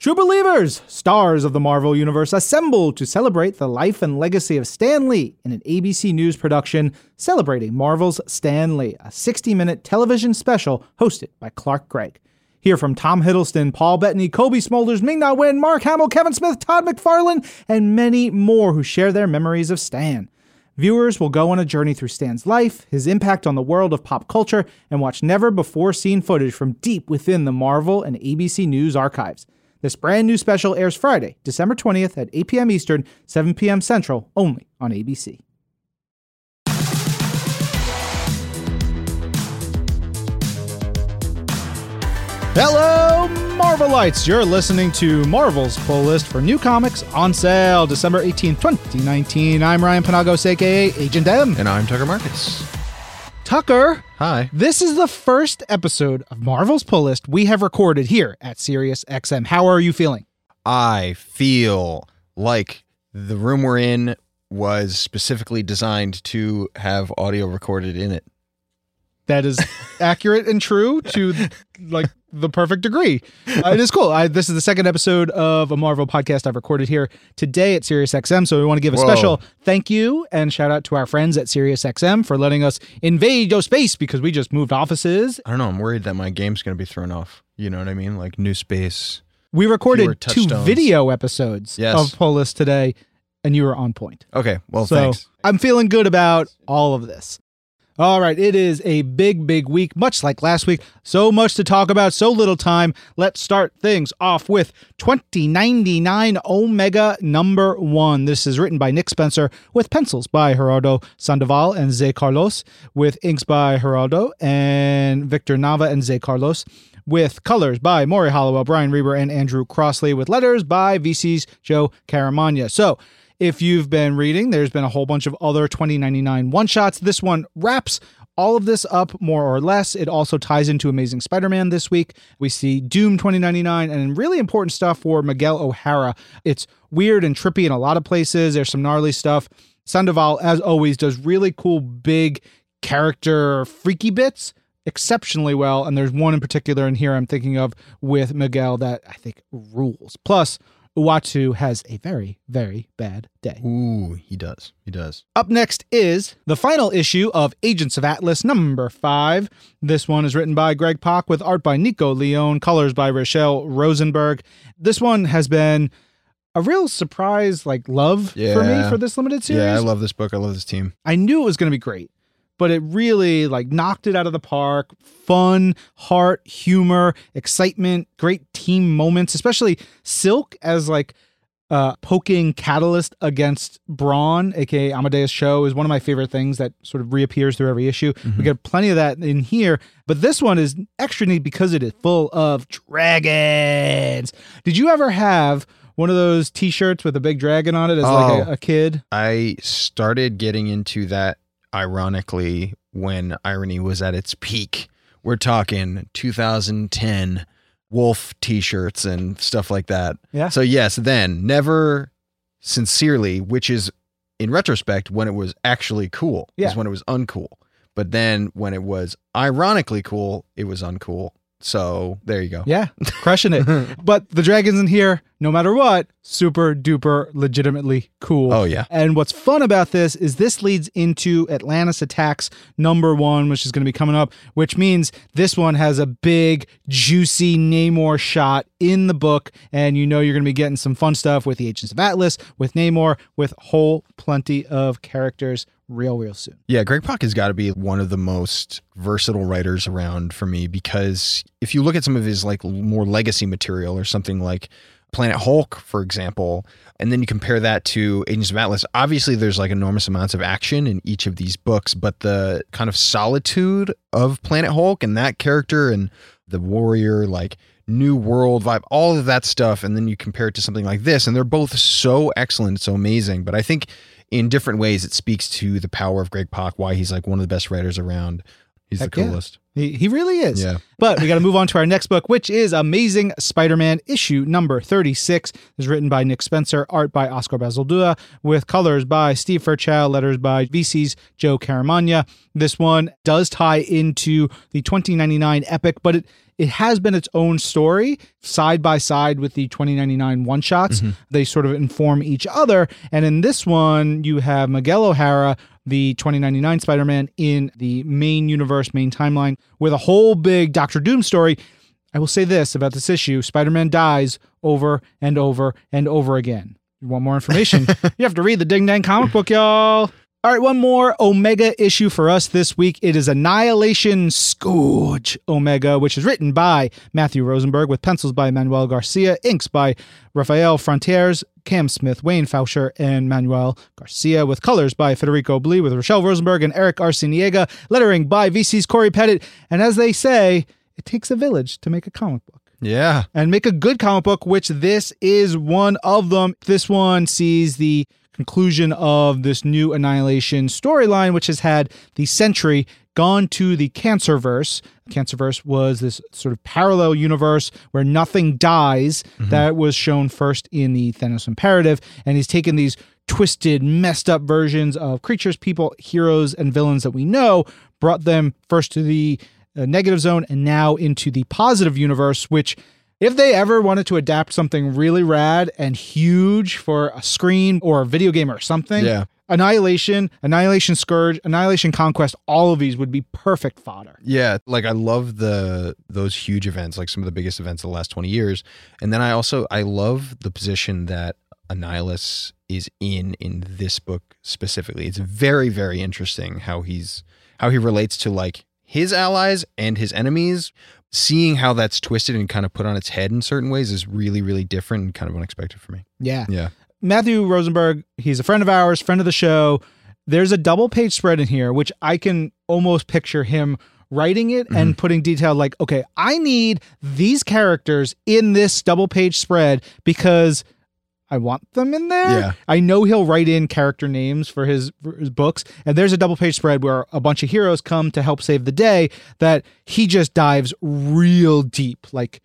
True believers, stars of the Marvel Universe, assemble to celebrate the life and legacy of Stan Lee in an ABC News production celebrating Marvel's Stan Lee, a 60 minute television special hosted by Clark Gregg. Hear from Tom Hiddleston, Paul Bettany, Cobie Smulders, Ming Na Wen, Mark Hamill, Kevin Smith, Todd McFarlane, and many more who share their memories of Stan. Viewers will go on a journey through Stan's life, his impact on the world of pop culture, and watch never before seen footage from deep within the Marvel and ABC News archives. This brand new special airs Friday, December 20th at 8 p.m. Eastern, 7 p.m. Central, only on ABC. Hello, Marvelites! You're listening to Marvel's pull list for new comics on sale December 18th, 2019. I'm Ryan Penagos, aka Agent M. And I'm Tucker Markus. Tucker, Hi. this is the first episode of Marvel's pull list we have recorded here at Sirius XM. How are you feeling? I feel like the room we're in was specifically designed to have audio recorded in it. That is accurate and true to like the perfect degree. Uh, it is cool. I, this is the second episode of a Marvel podcast I've recorded here today at SiriusXM. So we want to give a Whoa. special thank you and shout out to our friends at SiriusXM for letting us invade your space because we just moved offices. I don't know. I'm worried that my game's going to be thrown off. You know what I mean? Like new space. We recorded two video episodes Yes. of Polis today, and you were on point. Okay. Well, so thanks. I'm feeling good about all of this. All right, it is a big, big week, much like last week. So much to talk about, so little time. Let's start things off with 2099 Omega number one. This is written by Nick Spencer with pencils by Gerardo Sandoval and Zé Carlos, with inks by Gerardo and Victor Nava and Zé Carlos with colors by Morry Hollowell, Brian Reber, and Andrew Crossley, with letters by VC's Joe Caramagna. So, if you've been reading, there's been a whole bunch of other 2099 one shots. This one wraps all of this up more or less. It also ties into Amazing Spider Man this week. We see Doom 2099 and really important stuff for Miguel O'Hara. It's weird and trippy in a lot of places. There's some gnarly stuff. Sandoval, as always, does really cool, big character freaky bits exceptionally well. And there's one in particular in here I'm thinking of with Miguel that I think rules. Plus, Uatu has a very, very bad day. Ooh, he does. He does. Up next is the final issue of Agents of Atlas number five. This one is written by Greg Pak with art by Nico Leone, colors by Rochelle Rosenberg. This one has been a real surprise, like love for me for this limited series. Yeah, I love this book. I love this team. I knew it was going to be great, but it really like knocked it out of the park. Fun, heart, humor, excitement, great team moments, especially Silk as like uh poking catalyst against Brawn, aka Amadeus Cho, is one of my favorite things that sort of reappears through every issue. We get plenty of that in here, but this one is extra neat because it is full of dragons. Did you ever have one of those t-shirts with a big dragon on it as like Oh. a, a kid? I started getting into that ironically when irony was at its peak. We're talking 2010 wolf t-shirts and stuff like that. Yeah. So yes, then never sincerely, which is in retrospect when it was actually cool. Yeah. Is when it was uncool. But then when it was ironically cool, it was uncool. So there you go. Yeah, crushing it. but the dragons in here, no matter what, super duper legitimately cool. Oh yeah. And what's fun about this is this leads into Atlantis Attacks number one, which is going to be coming up, which means this one has a big, juicy Namor shot in the book. And you know you're going to be getting some fun stuff with the Agents of Atlas, with Namor, with whole plenty of characters real, real soon. Yeah, Greg Pak has got to be one of the most versatile writers around for me because if you look at some of his like more legacy material or something like Planet Hulk, for example, and then you compare that to Agents of Atlas, obviously there's like enormous amounts of action in each of these books, but the kind of solitude of Planet Hulk and that character and the warrior, like new world vibe, all of that stuff, and then you compare it to something like this, and they're both so excellent, so amazing. But I think in different ways it speaks to the power of Greg Pak, why he's like one of the best writers around. He's Heck the yeah. He, he really is. Yeah. But we got to move on to our next book, which is Amazing Spider Man issue number 36. It's written by Nick Spencer, art by Oscar Bazaldua, with colors by Steve Fairchild, letters by VC's Joe Caramagna. This one does tie into the 2099 epic, but it, it has been its own story side by side with the 2099 one shots. Mm-hmm. They sort of inform each other. And in this one, you have Miguel O'Hara, the 2099 Spider Man, in the main universe, main timeline, with a whole big Doctor Doom story. I will say this about this issue Spider Man dies over and over and over again. You want more information? you have to read the Ding Dang comic book, y'all. All right, one more Omega issue for us this week. It is Annihilation Scourge Omega, which is written by Matthew Rosenberg with pencils by Manuel Garcia, inks by Rafael Fonteriz, Cam Smith, Wayne Faucher, and Manuel Garcia, with colors by Federico Blee, with Rochelle Rosenberg and Eric Arciniega, lettering by VC's Cory Petit. And as they say, it takes a village to make a comic book Yeah. and make a good comic book, which this is one of them. This one sees the conclusion of this new Annihilation storyline, which has had the Sentry gone to the Cancerverse. Cancerverse was this sort of parallel universe where nothing dies that was shown first in the Thanos Imperative, and he's taken these twisted, messed up versions of creatures, people, heroes, and villains that we know, brought them first to the uh, negative zone and now into the positive universe, which if they ever wanted to adapt something really rad and huge for a screen or a video game or something, Yeah. Annihilation, Annihilation Scourge, Annihilation Conquest, all of these would be perfect fodder. Yeah, like I love the those huge events, like some of the biggest events of the last 20 years. And then I also I love the position that Annihilus is in in this book specifically. It's very very interesting how he's how he relates to like his allies and his enemies. Seeing how that's twisted and kind of put on its head in certain ways is really really different and kind of unexpected for me. Yeah. Yeah. Matthew Rosenberg, he's a friend of ours, friend of the show. There's a double page spread in here, which I can almost picture him writing it and mm-hmm. putting detail like, okay, I need these characters in this double page spread because I want them in there. Yeah. I know he'll write in character names for his, for his books. And there's a double page spread where a bunch of heroes come to help save the day that he just dives real deep. Like,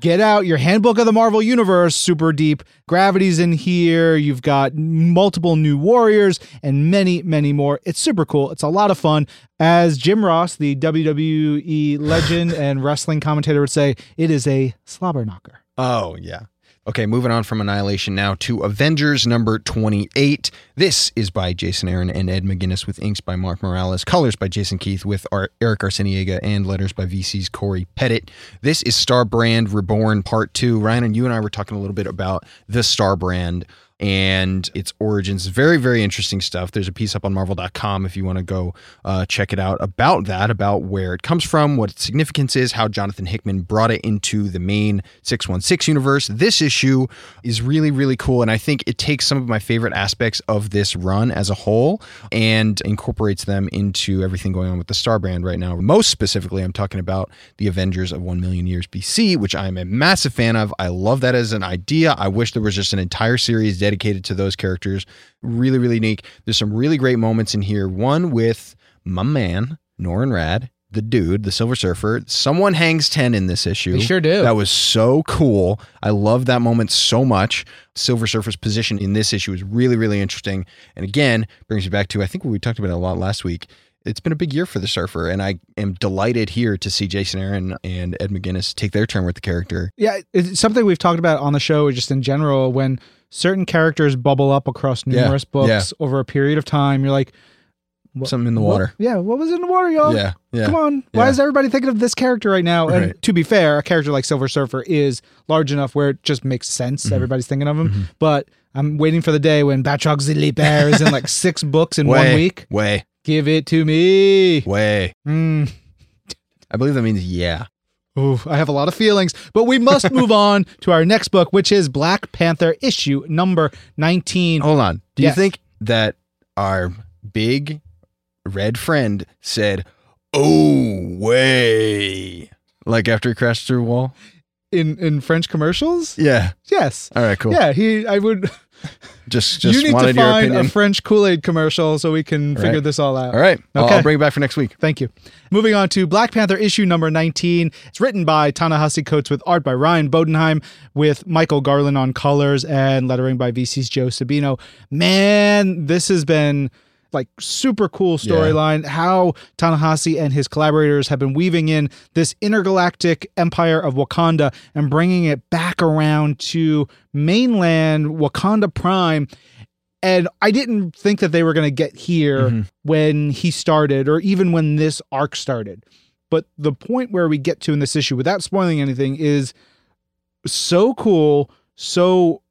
get out your handbook of the Marvel Universe, super deep. Gravity's in here. You've got multiple new warriors and many, many more. It's super cool. It's a lot of fun. As Jim Ross, the WWE legend and wrestling commentator, would say, it is a slobber knocker. Oh, yeah. Okay, moving on from Annihilation now to Avengers number 28. This is by Jason Aaron and Ed McGuinness with inks by Mark Morales, colors by Jason Keith with Ar- Eric Arciniega, and letters by VC's Cory Petit. This is Star Brand Reborn Part 2. Ryan and you and I were talking a little bit about the Star Brand and its origins. Very, very interesting stuff. There's a piece up on marvel.com if you want to go uh, check it out about that, about where it comes from, what its significance is, how Jonathan Hickman brought it into the main 616 universe. This issue is really, really cool. And I think it takes some of my favorite aspects of this run as a whole and incorporates them into everything going on with the Star brand right now. Most specifically, I'm talking about the Avengers of 1 million years BC, which I'm a massive fan of. I love that as an idea. I wish there was just an entire series dedicated to those characters. Really, really unique. There's some really great moments in here. One with my man, Norrin Radd, the dude, the Silver Surfer. Someone hangs 10 in this issue. They sure do. That was so cool. I love that moment so much. Silver Surfer's position in this issue is really, really interesting. And again, brings me back to I think we talked about it a lot last week. It's been a big year for the Surfer, and I am delighted here to see Jason Aaron and Ed McGuinness take their turn with the character. Yeah, it's something we've talked about on the show, just in general, when certain characters bubble up across Yeah, numerous books over a period of time, you're like, what- Something in the what- water. yeah, what was in the water, y'all? Yeah, yeah. Come on. Why Yeah. is everybody thinking of this character right now? And Right. to be fair, a character like Silver Surfer is large enough where it just makes sense. Mm-hmm. Everybody's thinking of him. But I'm waiting for the day when Batroc ze Leaper is in like six books in Way, one week. Way, Give it to me. way. Mm. I believe that means yeah. Oof, I have a lot of feelings, but we must move on to our next book, which is Black Panther issue number 19. Hold on. Do Yes. you think that our big red friend said, "Oh way," like after he crashed through a wall? In in French commercials? Yeah. Yes. All right. Cool. Yeah, he I would Just just you need to find a French Kool Aid commercial so we can All figure right. this all out. All right. I'll- Okay. I'll bring it back for next week. Thank you. Moving on to Black Panther issue number 19. It's written by Ta-Nehisi Coates with art by Ryan Bodenheim with Michael Garland on colors and lettering by VC's Joe Sabino. Man, this has been like super cool storyline how Ta-Nehisi and his collaborators have been weaving in this intergalactic empire of Wakanda and bringing it back around to mainland Wakanda Prime and I didn't think that they were going to get here Mhm. when he started or even when this arc started. But the point where we get to in this issue without spoiling anything is so cool, so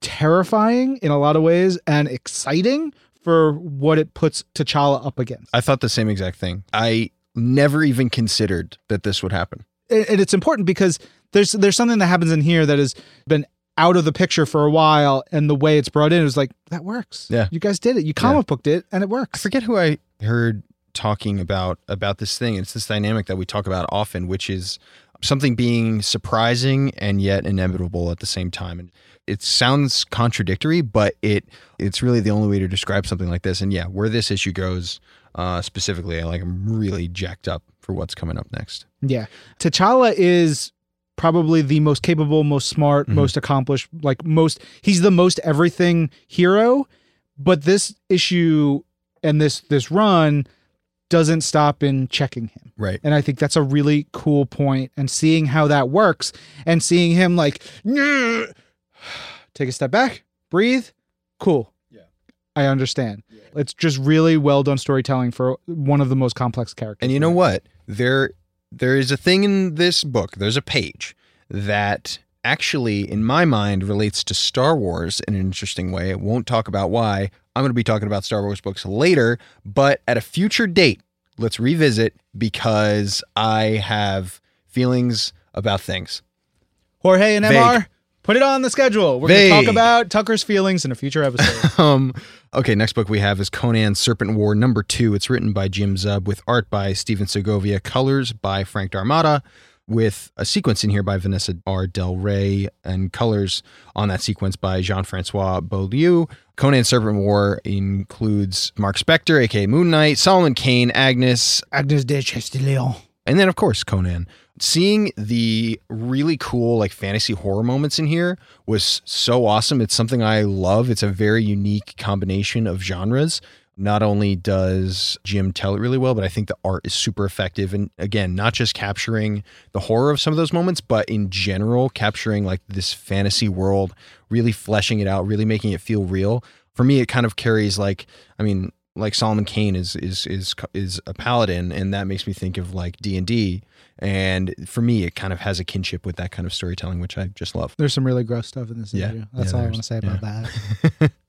terrifying in a lot of ways and exciting for what it puts T'Challa up against. I thought the same exact thing. I never even considered that this would happen. and it's important because there's there's something that happens in here that has been out of the picture for a while and the way it's brought in is like that works Yeah. you guys did it you comic booked it and it I works forget who I heard talking about about this thing. It's this dynamic that we talk about often, which is something being surprising and yet inevitable at the same time. And it sounds contradictory, but it it's really the only way to describe something like this. And yeah, where this issue goes uh, specifically, I like I'm really jacked up for what's coming up next. Yeah. T'Challa is probably the most capable, most smart, Mhm. most accomplished, like most he's the most everything hero, but this issue and this this run doesn't stop in checking him. Right. And I think that's a really cool point and seeing how that works and seeing him like "Nyeh." take a step back, breathe, cool. Yeah. I understand. It's just really well done storytelling for one of the most complex characters. And you know what? There there is a thing in this book. There's a page that actually in my mind relates to Star Wars in an interesting way. I won't talk about why. I'm going to be talking about Star Wars books later, but at a future date, let's revisit because I have feelings about things. Jorge and Vague. MR, put it on the schedule. We're going to talk about Tucker's feelings in a future episode. Um, okay, next book we have is Conan Serpent War number two. It's written by Jim Zub with art by Stephen Segovia, colors by Frank D'Armata, with a sequence in here by Vanessa R. Del Rey, and colors on that sequence by Jean Francois Beaulieu. Conan Serpent War includes Mark Spector, aka Moon Knight, Solomon Kane, Agnes, Agnes de Chastillon. And then of course Conan. Seeing the really cool like fantasy horror moments in here was so awesome. It's something I love. It's a very unique combination of genres. Not only does Jim tell it really well, but I think the art is super effective. And again, not just capturing the horror of some of those moments, but in general, capturing like this fantasy world, really fleshing it out, really making it feel real. For me, it kind of carries like, I mean, like Solomon Kane is is is is a paladin, and that makes me think of like D and D. And for me, it kind of has a kinship with that kind of storytelling, which I just love. There's some really gross stuff in this Yeah. interview. That's Yeah, all I want to say about that.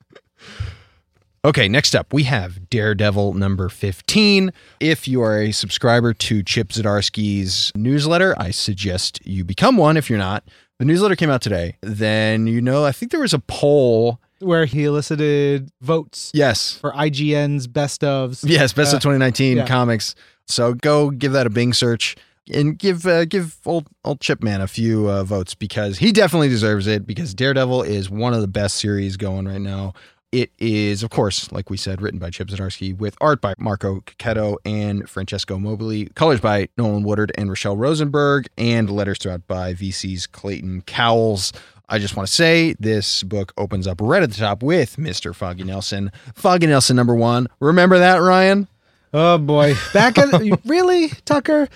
Okay, next up, we have Daredevil number 15. If you are a subscriber to Chip Zdarsky's newsletter, I suggest you become one if you're not. The newsletter came out today. Then, you know, I think there was a poll. Where he elicited votes Yes. for IGN's best ofs. Yes, best Uh, of 2019 yeah. comics. So go give that a Bing search and give uh, give old old Chipman a few uh, votes because he definitely deserves it because Daredevil is one of the best series going right now. It is, of course, like we said, written by Chip Zdarsky with art by Marco Checchetto and Francesco Mobili, colors by Nolan Woodard and Rochelle Rosenberg, and letters throughout by VC's Clayton Cowles. I just want to say this book opens up right at the top with Mr. Foggy Nelson. Foggy Nelson number one. Remember that, Ryan? Oh boy. Back at really, Tucker?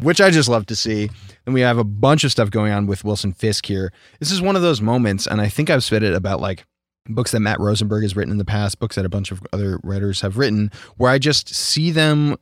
which I just love to see. And we have a bunch of stuff going on with Wilson Fisk here. This is one of those moments, and I think I've said it about like books that Matt Rosenberg has written in the past, books that a bunch of other writers have written, where I just see them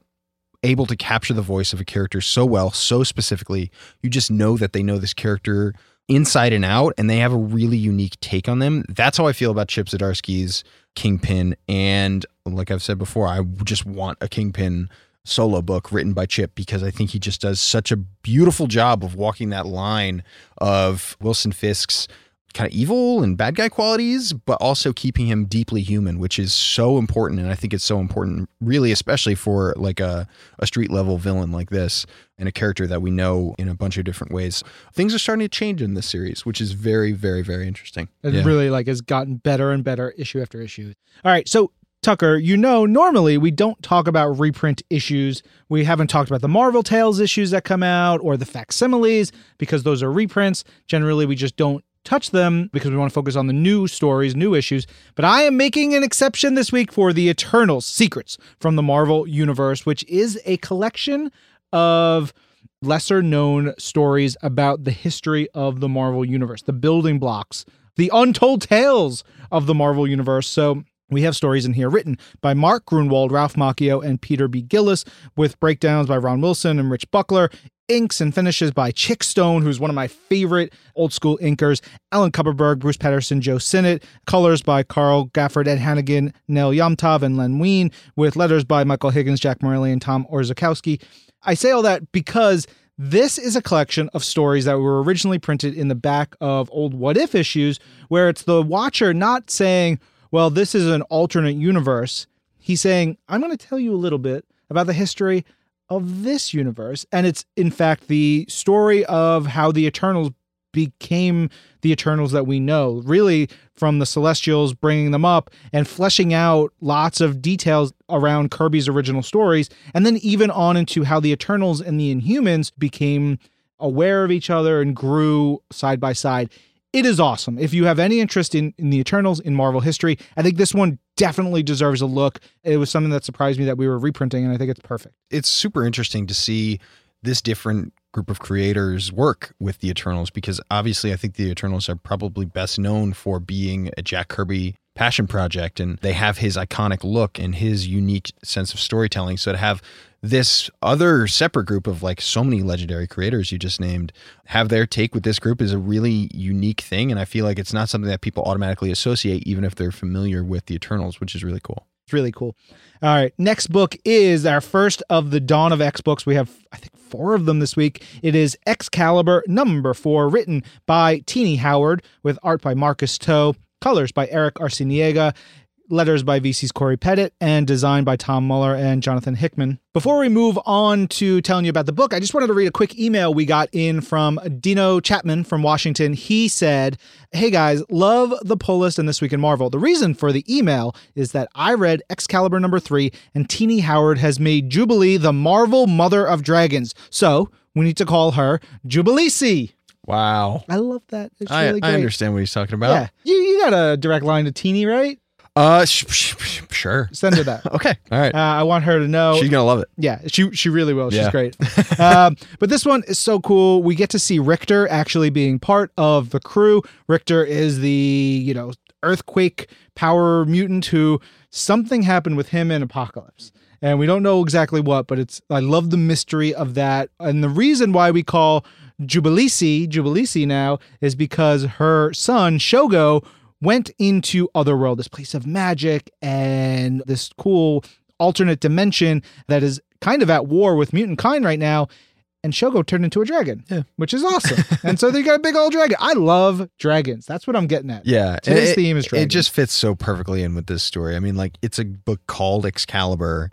able to capture the voice of a character so well, so specifically. You just know that they know this character inside and out, and they have a really unique take on them. That's how I feel about Chip Zdarsky's Kingpin. And like I've said before, I just want a Kingpin solo book written by Chip because I think he just does such a beautiful job of walking that line of Wilson Fisk's kind of evil and bad guy qualities, but also keeping him deeply human, which is so important. And I think it's so important, really, especially for like a, a street level villain like this and a character that we know in a bunch of different ways. Things are starting to change in this series, which is very, very, very interesting. It Yeah. really like has gotten better and better issue after issue. All right, so Tucker, you know, normally we don't talk about reprint issues. We haven't talked about the Marvel Tales issues that come out or the facsimiles because those are reprints. Generally, we just don't touch them because we want to focus on the new stories, new issues. But I am making an exception this week for the Eternals Secrets from the Marvel Universe, which is a collection of lesser known stories about the history of the Marvel Universe, the building blocks, the untold tales of the Marvel Universe. So we have stories in here written by Mark Gruenwald, Ralph Macchio, and Peter B. Gillis, with breakdowns by Ron Wilson and Rich Buckler, inks and finishes by Chic Stone, who's one of my favorite old school inkers, Alan Kupperberg, Bruce Patterson, Joe Sinnott, colors by Carl Gafford, Ed Hannigan, Nel Yomtov, and Len Wein, with letters by Michael Higgins, Jack Morelli, and Tom Orzechowski. I say all that because this is a collection of stories that were originally printed in the back of old What If issues, where it's the watcher not saying, well, this is an alternate universe. He's saying, I'm going to tell you a little bit about the history of this universe. And it's, in fact, the story of how the Eternals became the Eternals that we know, really from the Celestials bringing them up and fleshing out lots of details around Kirby's original stories, and then even on into how the Eternals and the Inhumans became aware of each other and grew side by side. It is awesome. If you have any interest in, in the Eternals in Marvel history, I think this one definitely deserves a look. It was something that surprised me that we were reprinting, and I think it's perfect. it's super interesting to see this different group of creators work with the Eternals because obviously I think the Eternals are probably best known for being a Jack Kirby passion project and they have his iconic look and his unique sense of storytelling. So to have this other separate group of like so many legendary creators you just named have their take with this group is a really unique thing and I feel like it's not something that people automatically associate even if they're familiar with the Eternals, which is really cool. It's really cool. All right. Next book is our first of the Dawn of X books. We have, I think, four of them this week. It is Excalibur number four, written by Tini Howard, with art by Marcus To, colors by Eric Arciniega, letters by VC's Cory Petit, and design by Tom Muller and Jonathan Hickman. Before we move on to telling you about the book, I just wanted to read a quick email we got in from Dino Chapman from Washington. He said, Hey guys, love the pull list and This Week in Marvel. The reason for the email is that I read Excalibur number three, and Tini Howard has made Jubilee the Marvel Mother of Dragons. So we need to call her Jubilee. Wow. I love that. It's I, really great. I understand what he's talking about. Yeah. You, you got a direct line to Tini, right? Uh, sh- sh- sh- sure. Send her that. Okay. All right. Uh, I want her to know. She's gonna love it. Yeah, she she really will. She's Yeah. great. um, but this one is so cool. We get to see Richter actually being part of the crew. Richter is the you know earthquake power mutant who something happened with him in Apocalypse. And we don't know exactly what, but it's I love the mystery of that. And the reason why we call Jubilisi Jubilisi now is because her son Shogo went into Otherworld, this place of magic and this cool alternate dimension that is kind of at war with mutant kind right now. And Shogo turned into a dragon, Yeah. which is awesome. and so they got a big old dragon. I love dragons. That's what I'm getting at. Yeah. Today's it, theme is dragons. It just fits so perfectly in with this story. I mean, like it's a book called Excalibur.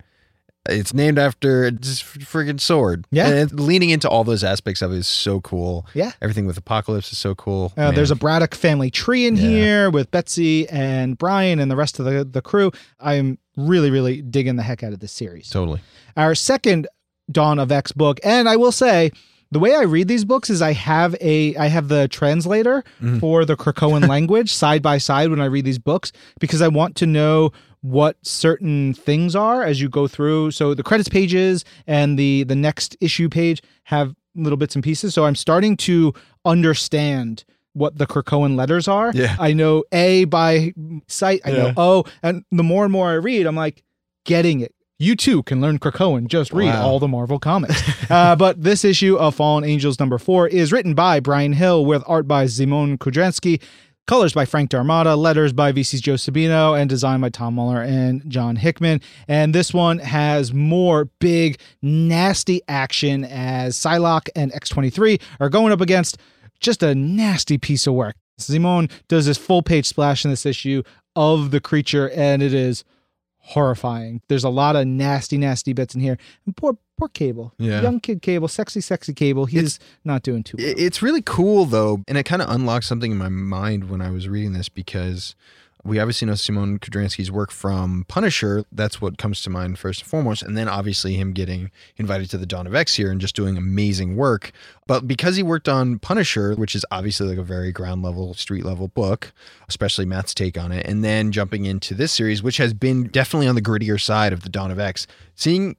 It's named after this friggin' sword. Yeah. And leaning into all those aspects of it is so cool. Yeah. Everything with Apocalypse is so cool. Uh, there's a Braddock family tree in Yeah. here with Betsy and Brian and the rest of the, the crew. I'm really, really digging the heck out of this series. totally. our second Dawn of X book. And I will say, the way I read these books is I have a I have the translator Mhm. for the Krakoan language side by side when I read these books because I want to know what certain things are as you go through. So the credits pages and the the next issue page have little bits and pieces. So I'm starting to understand what the Krakoan letters are. Yeah. I know A by sight, I know Yeah. O, and the more and more I read, I'm like getting it. You too can learn Krakoan. Just read Wow. all the Marvel comics. uh, but this issue of Fallen Angels number four is written by Bryan Hill with art by Szymon Kudranski, colors by Frank D'Armata, letters by VC's Joe Sabino, and design by Tom Muller and John Hickman. And this one has more big, nasty action as Psylocke and X23 are going up against just a nasty piece of work. Simone does this full page splash in this issue of the creature, and it is horrifying. There's a lot of nasty, nasty bits in here. And poor, poor Cable, Yeah. young kid Cable, sexy, sexy Cable. He's not doing too well. It's really cool though, and it kind of unlocked something in my mind when I was reading this because we obviously know Simone Kudranski's work from Punisher. That's what comes to mind first and foremost, and then obviously him getting invited to the Dawn of X here and just doing amazing work. But because he worked on Punisher, which is obviously like a very ground level, street level book, especially Matt's take on it, and then jumping into this series, which has been definitely on the grittier side of the Dawn of X, seeing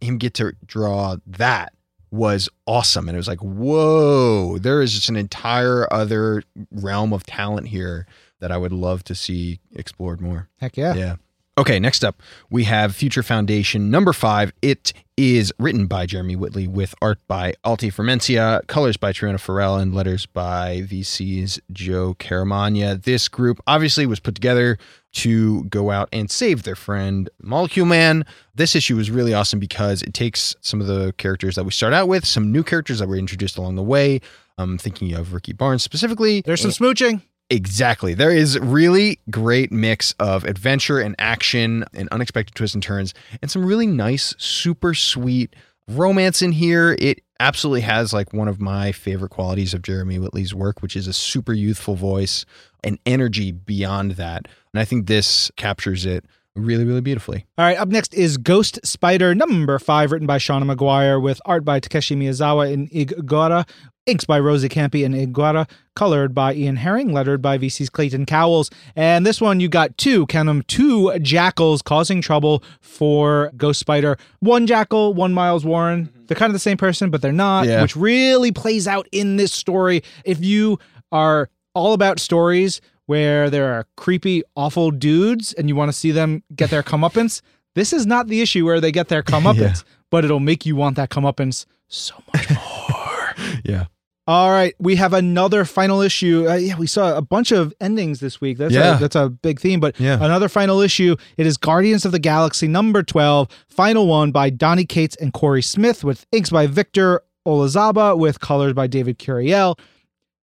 him get to draw that was awesome. And it was like, whoa, there is just an entire other realm of talent here that I would love to see explored more. Heck yeah. Yeah. Okay, next up, we have Future Foundation number five. It is written by Jeremy Whitley with art by Alti Firmansyah, colors by Triona Farrell, and letters by VC's Joe Caramagna. This group obviously was put together to go out and save their friend Molecule Man. This issue was really awesome because it takes some of the characters that we start out with, some new characters that were introduced along the way. I'm thinking of Rikki Barnes specifically. There's some smooching. Exactly. There is really great mix of adventure and action and unexpected twists and turns and some really nice, super sweet romance in here. It absolutely has like one of my favorite qualities of Jeremy Whitley's work, which is a super youthful voice and energy beyond that. And I think this captures it really, really beautifully. All right, up next is Ghost Spider number five, written by Seanan McGuire, with art by Takeshi Miyazawa and Ig Guara, inks by Rosi Kämpe and Ig Guara, colored by Ian Herring, lettered by VC's Clayton Cowles. And this one, you got two, count them, two jackals causing trouble for Ghost Spider. One jackal, one Miles Warren. Mm-hmm. They're kind of the same person, but they're not, Yeah. which really plays out in this story. If you are all about stories where there are creepy, awful dudes and you want to see them get their comeuppance, this is not the issue where they get their comeuppance, but it'll make you want that comeuppance so much more. Yeah. All right, we have another final issue. Uh, yeah, we saw a bunch of endings this week. That's Yeah. a, that's a big theme. But Yeah. another final issue. It is Guardians of the Galaxy number twelve, final one by Donny Cates and Cory Smith, with inks by Victor Olazaba, with colors by David Curiel.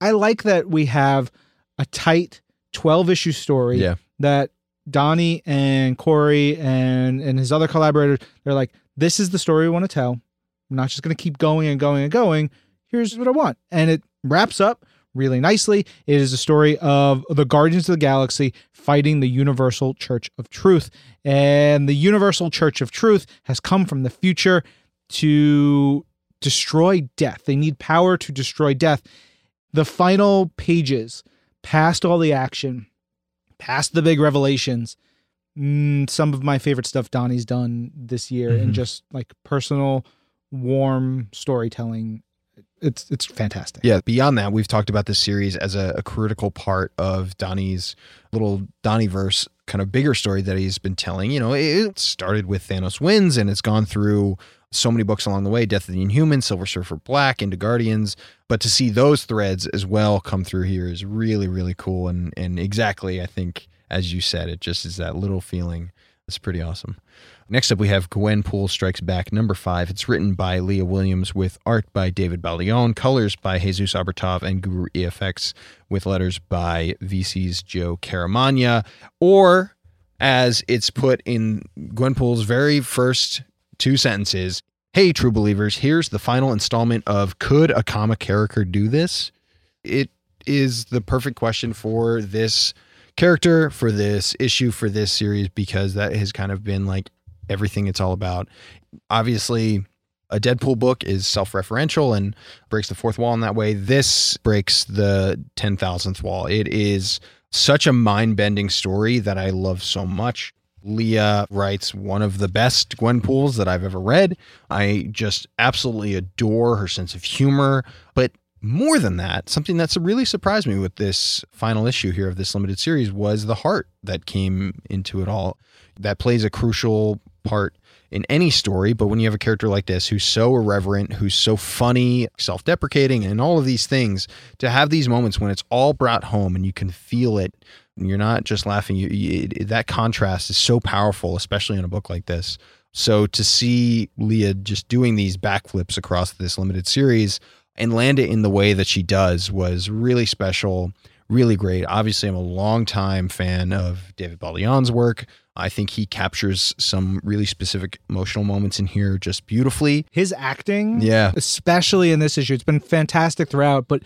I like that we have a tight twelve issue story Yeah. that Donny and Cory and and his other collaborators they're like, this is the story we want to tell. I'm not just going to keep going and going and going. Here's what I want, and it wraps up really nicely. It is a story of the Guardians of the Galaxy fighting the Universal Church of Truth, and the Universal Church of Truth has come from the future to destroy death. They need power to destroy death. The final pages, past all the action, past the big revelations, mm, some of my favorite stuff Donny's done this year, Mhm. and just like personal, warm storytelling. It's it's fantastic. Yeah. Beyond that, we've talked about this series as a, a critical part of Donny's little Donnieverse kind of bigger story that he's been telling. You know, it started with Thanos wins and it's gone through so many books along the way Death of the Inhuman, Silver Surfer Black, into Guardians. But to see those threads as well come through here is really, really cool. And, and exactly, I think, as you said, it just is that little feeling. It's pretty awesome. Next up, we have Gwenpool Strikes Back, number five. It's written by Leah Williams with art by David Baldeon, colors by Jesus Aburtov and Guru EFX, with letters by VC's Joe Caramagna. Or, as it's put in Gwenpool's very first two sentences, Hey, true believers, here's the final installment of Could a comic character do this? It is the perfect question for this character, for this issue, for this series, because that has kind of been like everything it's all about. Obviously, a Deadpool book is self referential and breaks the fourth wall in that way. This breaks the 10,000th wall. It is such a mind bending story that I love so much. Leah writes one of the best Gwenpools that I've ever read. I just absolutely adore her sense of humor. But more than that, something that's really surprised me with this final issue here of this limited series was the heart that came into it all. That plays a crucial part in any story, but when you have a character like this who's so irreverent, who's so funny, self deprecating, and all of these things, to have these moments when it's all brought home and you can feel it, and you're not just laughing, you, you that contrast is so powerful, especially in a book like this. So to see Leah just doing these backflips across this limited series and land it in the way that she does was really special, really great. Obviously, I'm a longtime fan of David Baldeon's work. I think he captures some really specific emotional moments in here just beautifully. His acting, Yeah. especially in this issue, it's been fantastic throughout. But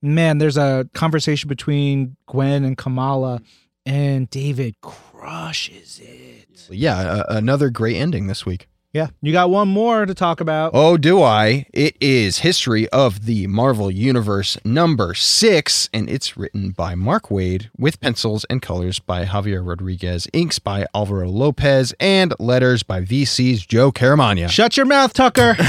man, there's a conversation between Gwen and Kamala, and David crushes it. Yeah, a- another great ending this week. Yeah, you got one more to talk about. Oh, do I? It is History of the Marvel Universe number six, and it's written by Mark Waid with pencils and colors by Javier Rodriguez, inks by Alvaro Lopez, and letters by VC's Joe Caramagna. Shut your mouth, Tucker. it's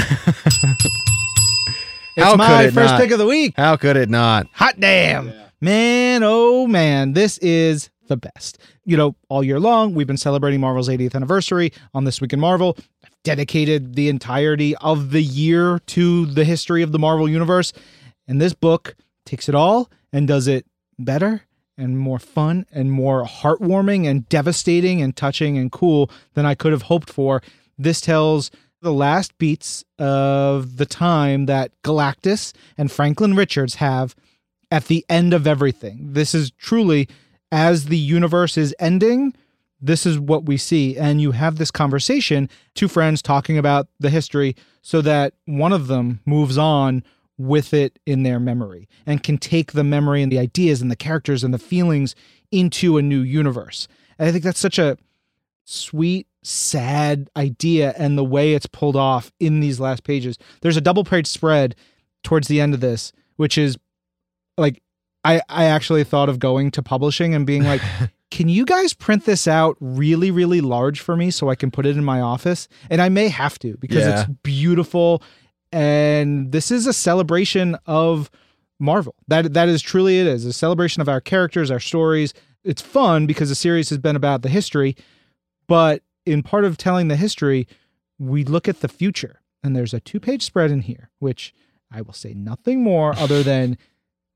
How could my it first not? pick of the week. How could it not? Hot damn. Man, oh man, this is the best. You know, all year long, we've been celebrating Marvel's 80th anniversary on This Week in Marvel. Dedicated the entirety of the year to the history of the Marvel Universe. And this book takes it all and does it better and more fun and more heartwarming and devastating and touching and cool than I could have hoped for. This tells the last beats of the time that Galactus and Franklin Richards have at the end of everything. This is truly as the universe is ending, this is what we see. And you have this conversation, two friends talking about the history, so that one of them moves on with it in their memory and can take the memory and the ideas and the characters and the feelings into a new universe. And I think that's such a sweet, sad idea and the way it's pulled off in these last pages. There's a double page spread towards the end of this, which is like I I actually thought of going to publishing and being like, "Can you guys print this out really really large for me so I can put it in my office?" And I may have to because Yeah. it's beautiful and this is a celebration of Marvel. That that is truly it is a celebration of our characters, our stories. It's fun because the series has been about the history, but in part of telling the history, we look at the future. And there's a two-page spread in here, which I will say nothing more other than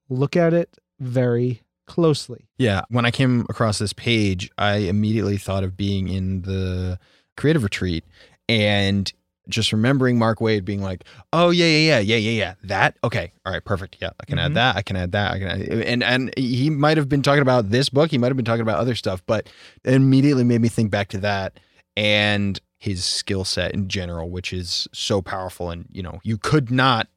look at it very closely. Yeah, when I came across this page, I immediately thought of being in the creative retreat and just remembering Mark Waid being like, "Oh yeah, yeah, yeah, yeah, yeah, yeah, that okay, all right, perfect, yeah, I can Mhm. add that, I can add that, I can," add, and and he might have been talking about this book, he might have been talking about other stuff, but it immediately made me think back to that and his skill set in general, which is so powerful, and you know, you could not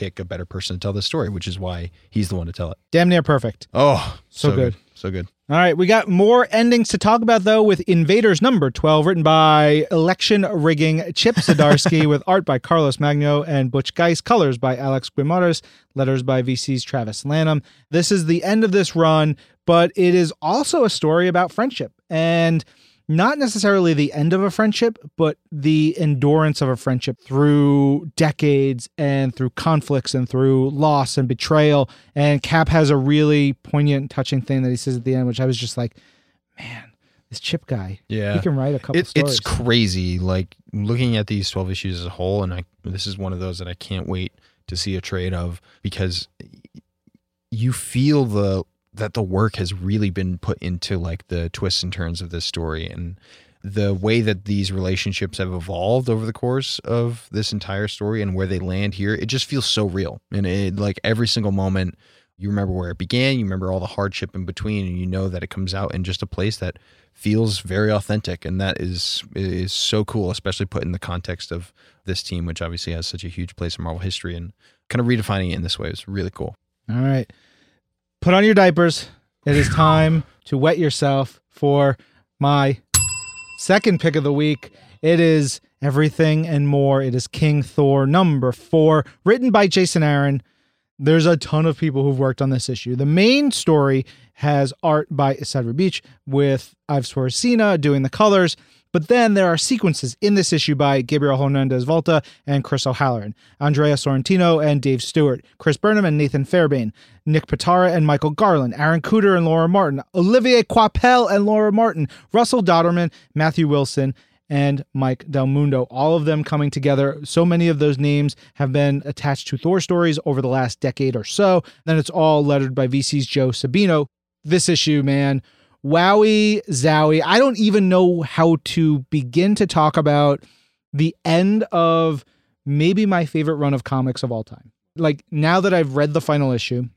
pick a better person to tell this story, which is why he's the one to tell it. Damn near perfect. Oh, So good. so good. All right, we got more endings to talk about though with Invaders number 12 written by Election Rigging Chip Zdarsky with art by Carlos Magno and Butch Guice, colors by Alex Guimares, letters by VC's Travis Lanham. This is the end of this run, but it is also a story about friendship and not necessarily the end of a friendship, but the endurance of a friendship through decades and through conflicts and through loss and betrayal. And Cap has a really poignant, touching thing that he says at the end, which I was just like, man, this Chip guy, Yeah. he can write a couple It, stories. it's crazy. Like looking at these 12 issues as a whole, and I this is one of those that I can't wait to see a trade of because you feel the that the work has really been put into like the twists and turns of this story and the way that these relationships have evolved over the course of this entire story and where they land here it just feels so real. And it like every single moment you remember where it began you remember all the hardship in between and you know that it comes out in just a place that feels very authentic. And that is is so cool especially put in the context of this team which obviously has such a huge place in marvel history and kind of redefining it in this way is really cool. All right. Put on your diapers. It is time to wet yourself for my second pick of the week. It is Everything and More. It is King Thor number four, written by Jason Aaron. There's a ton of people who've worked on this issue. The main story has art by Esad Ribić with Ive Svorcina doing the colors. But then there are sequences in this issue by Gabriel Hernandez Walta and Chris O'Halloran, Andrea Sorrentino and Dave Stewart, Chris Burnham and Nathan Fairbairn, Nick Pitarra and Michael Garland, Aaron Kuder and Laura Martin, Olivier Coipel and Laura Martin, Russell Dauterman, Matthew Wilson, and Mike Del Mundo. All of them coming together. So many of those names have been attached to Thor stories over the last decade or so. Then it's all lettered by VC's Joe Sabino. This issue, man, wowie zowie. I don't even know how to begin to talk about the end of maybe my favorite run of comics of all time. Like now that I've read the final issue,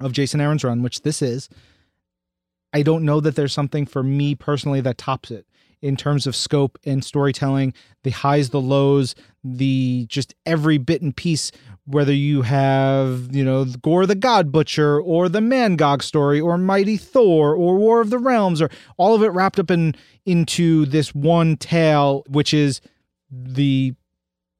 of Jason Aaron's run, which this is, I don't know that there's something for me personally that tops it in terms of scope and storytelling, the highs, the lows, the just every bit and piece, whether you have, you know, Gorr the God Butcher or the Mangog story or Mighty Thor or War of the Realms or all of it wrapped up in into this one tale, which is the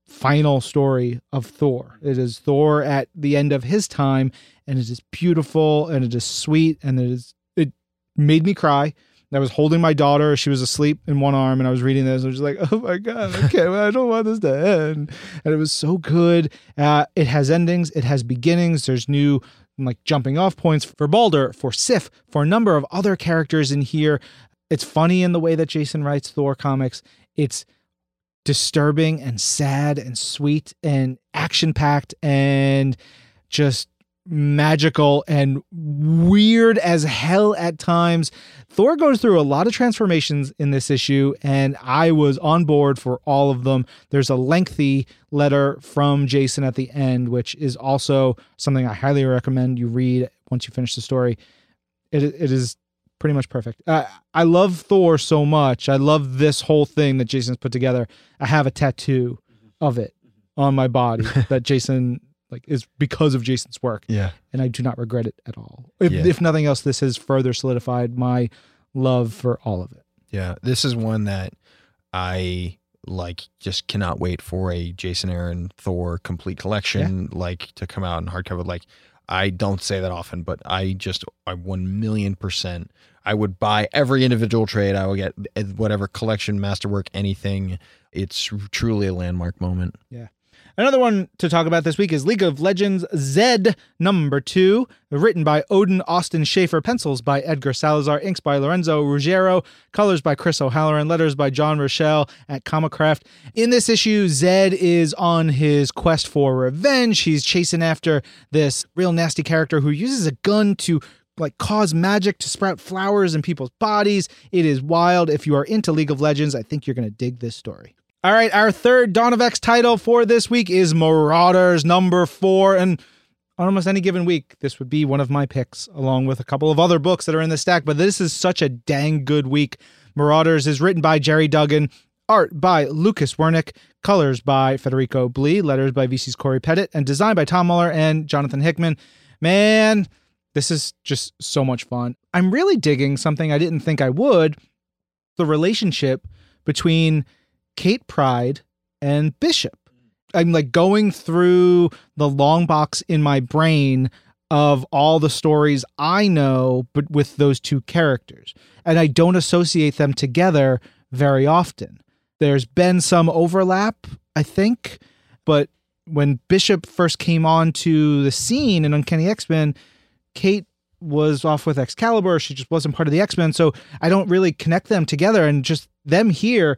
final story of Thor. It is Thor at the end of his time, and it is beautiful and it is sweet and it is it made me cry. I was holding my daughter; she was asleep in one arm, and I was reading this. I was just like, "Oh my god, okay! I don't want this to end." And it was so good. Uh, it has endings. It has beginnings. There's new like jumping off points for Balder, for Sif, for a number of other characters in here. It's funny in the way that Jason writes Thor comics. It's disturbing and sad and sweet and action packed and just magical and weird as hell at times. Thor goes through a lot of transformations in this issue, and I was on board for all of them. There's a lengthy letter from Jason at the end, which is also something I highly recommend you read once you finish the story. It, it is pretty much perfect. Uh, I love Thor so much. I love this whole thing that Jason's put together. I have a tattoo of it on my body that Jason like is because of Jason's work. Yeah. And I do not regret it at all. If, Yeah. if nothing else, this has further solidified my love for all of it. Yeah. This is one that I like just cannot wait for a Jason Aaron Thor complete collection like to come out in hardcover. Like I don't say that often, but I just I one million percent I would buy every individual trade. I would get eh, whatever collection, masterwork, anything. It's truly a landmark moment. Another one to talk about this week is League of Legends Zed number two, written by Odin Austin Shafer, pencils by Edgar Salazar, inks by Lorenzo Ruggiero, colors by Chris O'Halloran, letters by John Roshell at Comicraft. In this issue, Zed is on his quest for revenge. He's chasing after this real nasty character who uses a gun to like cause magic to sprout flowers in people's bodies. It is wild. If you are into League of Legends, I think you're going to dig this story. All right, our third Dawn of X title for this week is Marauders number four. And on almost any given week, this would be one of my picks, along with a couple of other books that are in the stack. But this is such a dang good week. Marauders is written by Gerry Duggan, art by Lucas Werneck, colors by Federico Blee, letters by VC's Cory Petit, and designed by Tom Muller and Jonathan Hickman. Man, this is just so much fun. I'm really digging something I didn't think I would the relationship between Kate Pryde and Bishop. I'm like going through the long box in my brain of all the stories I know, but with those two characters. And I don't associate them together very often. There's been some overlap, I think, but when Bishop first came onto the scene in Uncanny X Men, Kate was off with Excalibur. She just wasn't part of the X Men. So I don't really connect them together. And just them here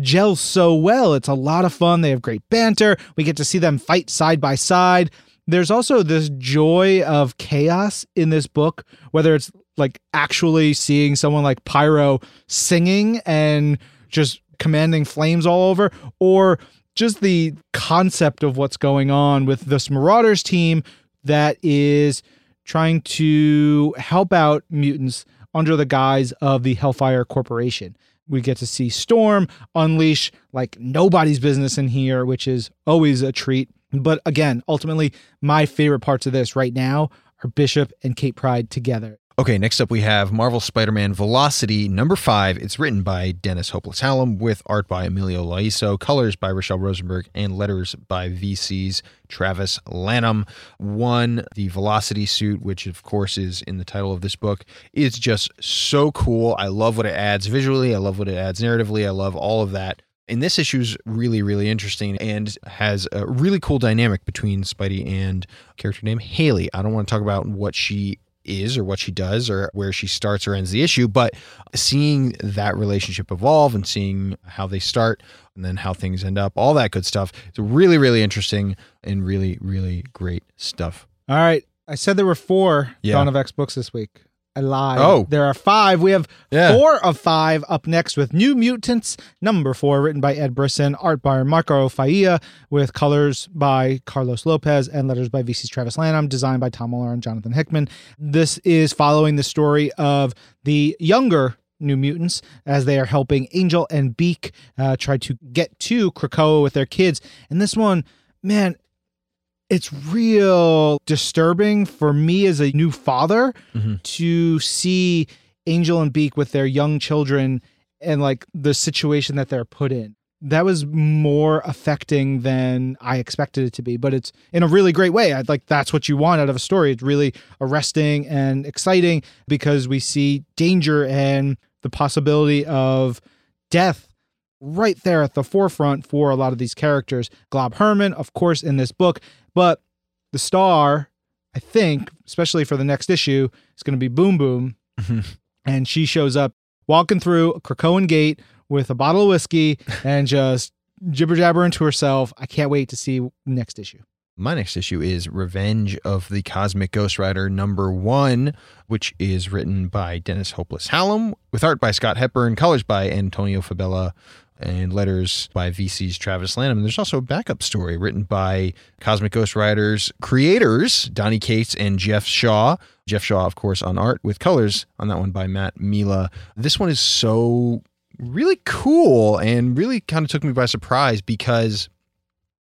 gel so well. It's a lot of fun. They have great banter. We get to see them fight side by side. There's also this joy of chaos in this book, whether it's like actually seeing someone like Pyro singing and just commanding flames all over, or just the concept of what's going on with this Marauders team that is trying to help out mutants under the guise of the Hellfire Corporation. We get to see Storm unleash like nobody's business in here, which is always a treat. But again, ultimately, my favorite parts of this right now are Bishop and Kate Pryde together. Okay, next up we have Marvel Spider-Man Velocity number five. It's written by Dennis Hopeless Hallum with art by Emilio Laiso, colors by Rachelle Rosenberg, and letters by VC's Travis Lanham. One, the Velocity suit, which of course is in the title of this book, is just so cool. I love what it adds visually. I love what it adds narratively. I love all of that. And this issue is really, really interesting and has a really cool dynamic between Spidey and character named Haley. I don't want to talk about what she is or what she does or where she starts or ends the issue, but seeing that relationship evolve and seeing how they start and then how things end up, all that good stuff. It's really, really interesting and really, really great stuff. All right. I said there were four Yeah. Dawn of X books this week. Lied. Oh. There are five. We have Yeah. four of five up next with New Mutants, number four, written by Ed Brisson, art by Marco Failla, with colors by Carlos Lopez and letters by VC's Travis Lanham, designed by Tom Muller and Jonathan Hickman. This is following the story of the younger New Mutants as they are helping Angel and Beak uh, try to get to Krakoa with their kids. And this one, man, it's real disturbing for me as a new father Mhm. to see Angel and Beak with their young children and like the situation that they're put in. That was more affecting than I expected it to be, but it's in a really great way. I'd like that's what you want out of a story. It's really arresting and exciting because we see danger and the possibility of death right there at the forefront for a lot of these characters. Glob Herman, of course, in this book, but the star, I think, especially for the next issue, is going to be Boom Boom. Mhm. and she shows up walking through Krakoan Gate with a bottle of whiskey and just jibber jabbering to herself. I can't wait to see next issue. My next issue is Revenge of the Cosmic Ghost Rider number one, which is written by Dennis Hopeless Hallum, with art by Scott Hepburn, colors by Antonio Fabela, and letters by VC's Travis Lanham. And there's also a backup story written by Cosmic Ghost Riders creators, Donny Cates and Geoff Shaw. Geoff Shaw, of course, on art with colors on that one by Matt Milla. This one is so really cool and really kind of took me by surprise because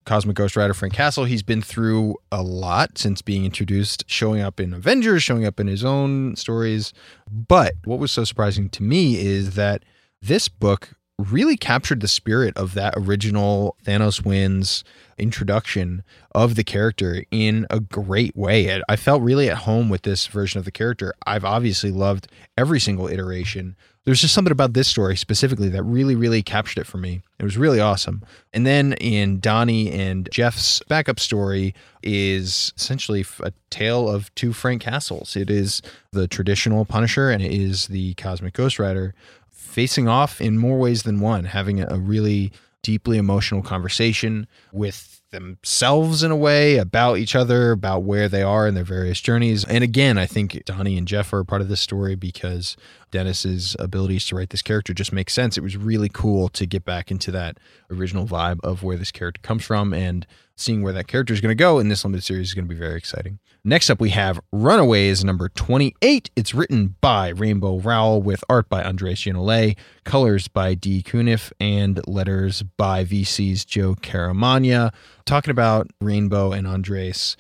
Cosmic Ghost Rider Frank Castle. He's been through a lot since being introduced, showing up in Avengers, showing up in his own stories. But what was so surprising to me is that this book really captured the spirit of that original Thanos wins introduction of the character in a great way. I- felt really at home with this version of the character. I've obviously loved every single iteration. There's just something about this story specifically that really, really captured it for me. It was really awesome. And then in Donny and Geoff's backup story is essentially a tale of two Frank Castles. It is the traditional Punisher and it is the Cosmic Ghost Rider facing off in more ways than one, having a really deeply emotional conversation with themselves in a way about each other, about where they are in their various journeys. And again, I think Donny and Geoff are part of this story because Dennis's abilities to write this character just make sense. It was really cool to get back into that original vibe of where this character comes from and seeing where that character is going to go in this limited series is going to be very exciting. Next up, we have Runaways number 28. It's written by Rainbow Rowell with art by Andrés Genolet, colors by Dee Cunniffe, and letters by VC's Joe Caramagna. Talking about Rainbow and Andres,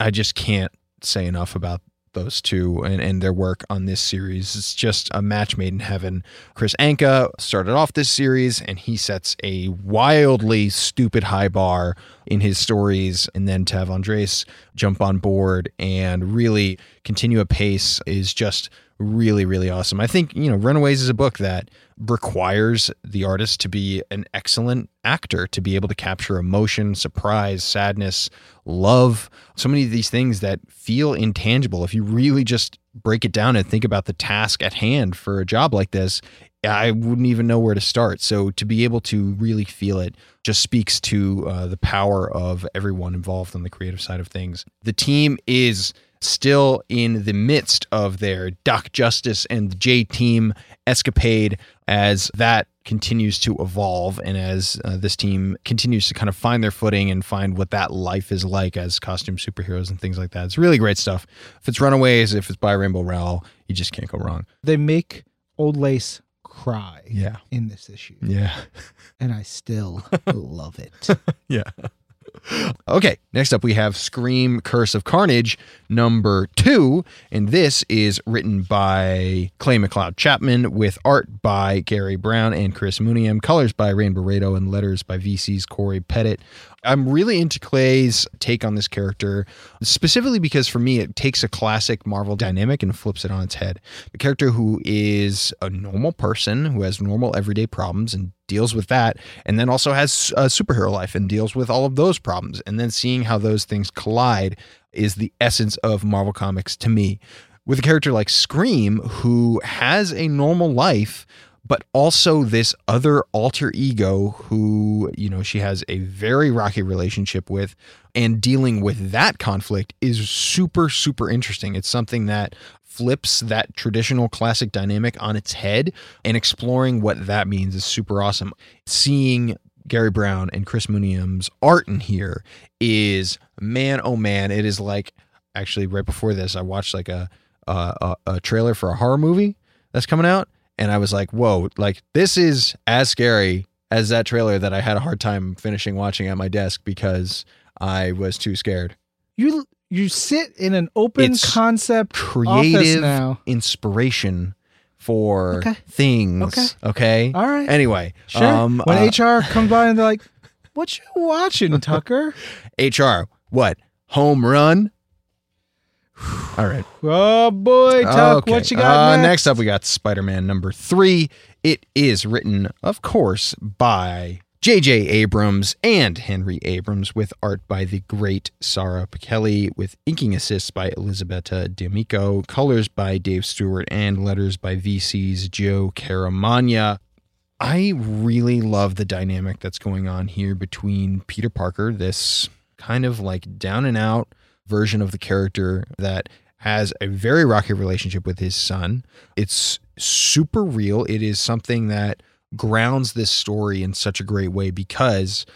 I just can't say enough about those two and, and their work on this series. It's just a match made in heaven. Kris Anka started off this series and he sets a wildly stupid high bar in his stories. And then to have Andres jump on board and really continue a pace is just really, really awesome. I think, you know, Runaways is a book that requires the artist to be an excellent actor to be able to capture emotion, surprise, sadness, love, so many of these things that feel intangible. If you really just break it down and think about the task at hand for a job like this, I wouldn't even know where to start. So to be able to really feel it just speaks to uh, the power of everyone involved on the creative side of things. The team is still in the midst of their Doc Justice and the J Team escapade as that continues to evolve and as uh, this team continues to kind of find their footing and find what that life is like as costume superheroes and things like that. It's really great stuff. If it's Runaways, if it's by Rainbow Rowell, you just can't go wrong. They make Old Lace cry Yeah. in this issue, Yeah. and I still love it. Yeah. Okay, next up we have Scream Curse of Carnage number two, and this is written by Clay McLeod Chapman with art by Gary Brown and Chris Mooneyham, colors by Rain Beredo, and letters by VC's Cory Petit. I'm really into Clay's take on this character, specifically because for me, it takes a classic Marvel dynamic and flips it on its head. The character who is a normal person who has normal everyday problems and deals with that, and then also has a superhero life and deals with all of those problems. And then seeing how those things collide is the essence of Marvel Comics to me. With a character like Scream, who has a normal life, but also this other alter ego who, you know, she has a very rocky relationship with. And dealing with that conflict is super, super interesting. It's something that flips that traditional classic dynamic on its head and exploring what that means is super awesome. Seeing Gary Brown and Chris Mooneyham's art in here is man, oh man, it is like actually right before this, I watched like a a, a trailer for a horror movie that's coming out, and I was like, whoa, like this is as scary as that trailer that I had a hard time finishing watching at my desk because I was too scared. You you sit in an open It's concept Creative now. inspiration for Okay. things. Okay. Okay. All right. Anyway, Sure. um, when uh, HR comes by and they're like, "What you watching, Tucker?" HR, what home run? All right. oh boy, Tuck, Okay. what you got Uh, next? next up, we got Spider Man number three. It is written, of course, by J.J. Abrams and Henry Abrams, with art by the great Sara Pichelli, with inking assists by Elisabetta D'Amico, colors by Dave Stewart, and letters by VC's Joe Caramagna. I really love the dynamic that's going on here between Peter Parker, this kind of like down and out version of the character that has a very rocky relationship with his son. It's super real. It is something that grounds this story in such a great way because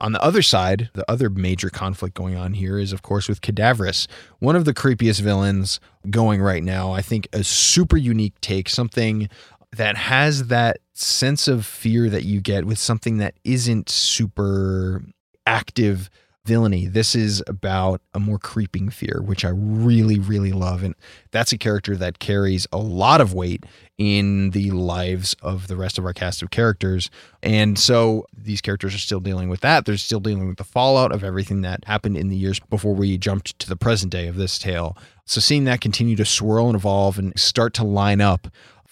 on the other side, the other major conflict going on here is, of course, with Cadaverous, one of the creepiest villains going right now. I think a super unique take, something that has that sense of fear that you get with something that isn't super active villainy. This is about a more creeping fear, which I really, really love. And that's a character that carries a lot of weight in the lives of the rest of our cast of characters. And so these characters are still dealing with that. They're still dealing with the fallout of everything that happened in the years before we jumped to the present day of this tale. So seeing that continue to swirl and evolve and start to line up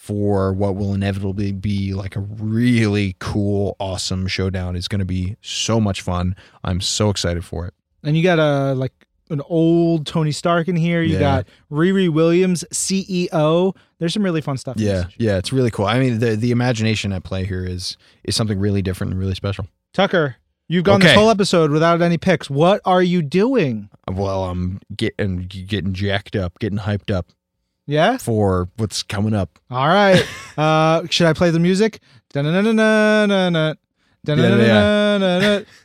for what will inevitably be like a really cool, awesome showdown is going to be so much fun. I'm so excited for it. And you got a like an old Tony Stark in here. You Yeah. got Riri Williams, CEO. There's some really fun stuff. Yeah, yeah, it's really cool. I mean, the the imagination at play here is is something really different and really special. Tucker, you've gone this whole episode without any picks. What are you doing? Well, I'm getting getting jacked up, getting hyped up Yeah. for what's coming up. All right. uh, should I play the music?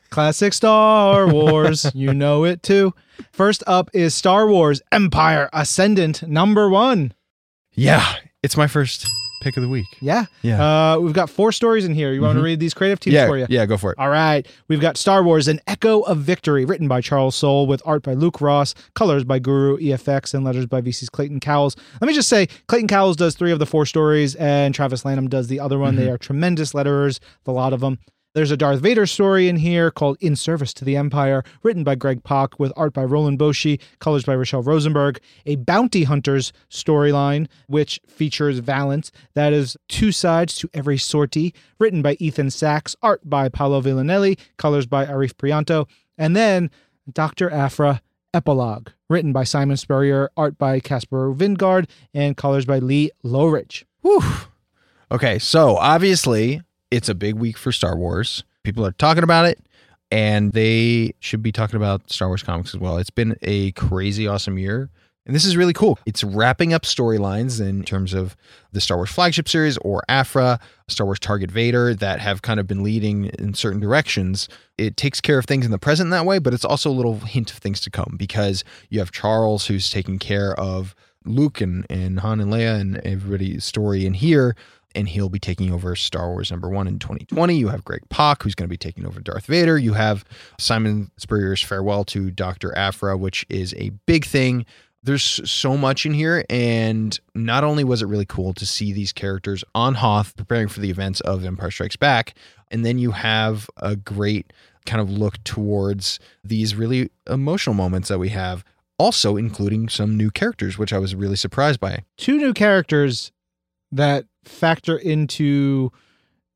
Classic Star Wars. You know it too. First up is Star Wars Empire Ascendant number one. Yeah, it's my first pick of the week. Yeah. Yeah, Uh, we've got four stories in here. You want to Mhm. read these creative teams yeah, for you? yeah. Go for it. All right. We've got Star Wars An Echo of Victory, written by Charles Soule, with art by Luke Ross, colors by Guru EFX, and letters by VC's Clayton Cowles. Let me just say, Clayton Cowles does three of the four stories, and Travis Lanham does the other one. They are tremendous letterers, the lot of them. There's a Darth Vader story in here called In Service to the Empire, written by Greg Pak, with art by Roland Boschi, colors by Rachelle Rosenberg. A Bounty Hunters storyline, which features Valance. That is two sides to every sortie, written by Ethan Sacks, art by Paolo Villanelli, colors by Arif Prianto. And then Dr. Aphra Epilogue, written by Simon Spurrier, art by Caspar Wijngaard, and colors by Lee Loughridge. Whew. Okay, so obviously it's a big week for Star Wars. People are talking about it, and they should be talking about Star Wars comics as well. It's been a crazy, awesome year. And this is really cool. It's wrapping up storylines in terms of the Star Wars flagship series or Aphra, Star Wars Target Vader that have kind of been leading in certain directions. It takes care of things in the present that way, but it's also a little hint of things to come because you have Charles who's taking care of Luke and, and Han and Leia and everybody's story in here. And he'll be taking over Star Wars number one in 2020. You have Greg Pak, who's going to be taking over Darth Vader. You have Simon Spurrier's farewell to Dr. Aphra, which is a big thing. There's so much in here. And not only was it really cool to see these characters on Hoth preparing for the events of Empire Strikes Back, and then you have a great kind of look towards these really emotional moments that we have also including some new characters, which I was really surprised by. Two new characters that factor into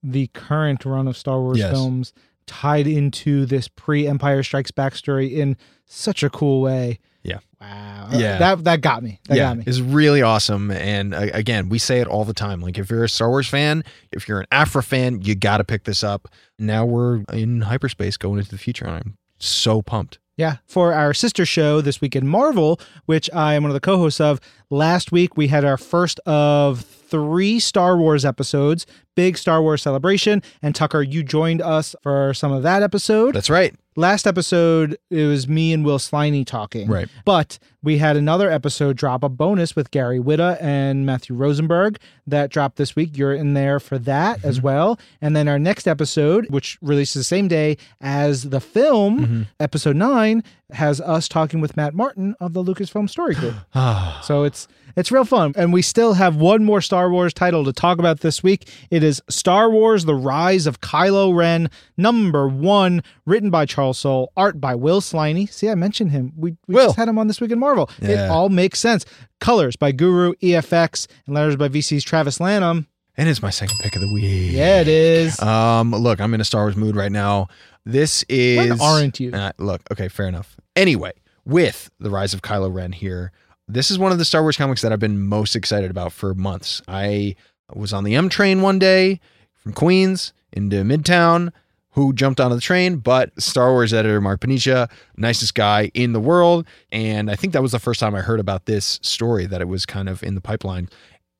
the current run of Star Wars Yes. films tied into this pre Empire Strikes Back story in such a cool way. Yeah. Wow. Yeah. That that got me. That yeah, got me. it's really awesome. And uh, again, we say it all the time. Like, if you're a Star Wars fan, if you're an Aphra fan, you got to pick this up. Now we're in hyperspace going into the future, and I'm so pumped. Yeah. For our sister show this week in Marvel, which I am one of the co-hosts of, last week we had our first of three Star Wars episodes, big Star Wars celebration. And Tucker, you joined us for some of that episode. That's right. Last episode, it was me and Will Sliney talking. Right. But we had another episode drop, a bonus with Gary Whitta and Matthew Rosenberg that dropped this week. You're in there for that as mm-hmm. well. And then our next episode, which releases the same day as the film, mm-hmm. episode nine, has us talking with Matt Martin of the Lucasfilm Story Group. Ah. So it's it's real fun. And we still have one more Star Wars title to talk about this week. It is Star Wars The Rise of Kylo Ren, number one, written by Charles Soule, art by Will Sliney. See, I mentioned him. We, we Will. just had him on this week in Marvel. It Yeah. all makes sense. Colors by Guru, EFX, and letters by VC's Travis Lanham. and it's my second pick of the week. Yeah, it is. Um, look, I'm in a Star Wars mood right now. This is When aren't you? Uh, look, okay, fair enough. Anyway, with the rise of Kylo Ren here, this is one of the Star Wars comics that I've been most excited about for months. I was on the M train one day from Queens into Midtown. Who jumped onto the train? But Star Wars editor Mark Paniccia, nicest guy in the world. And I think that was the first time I heard about this story that it was kind of in the pipeline.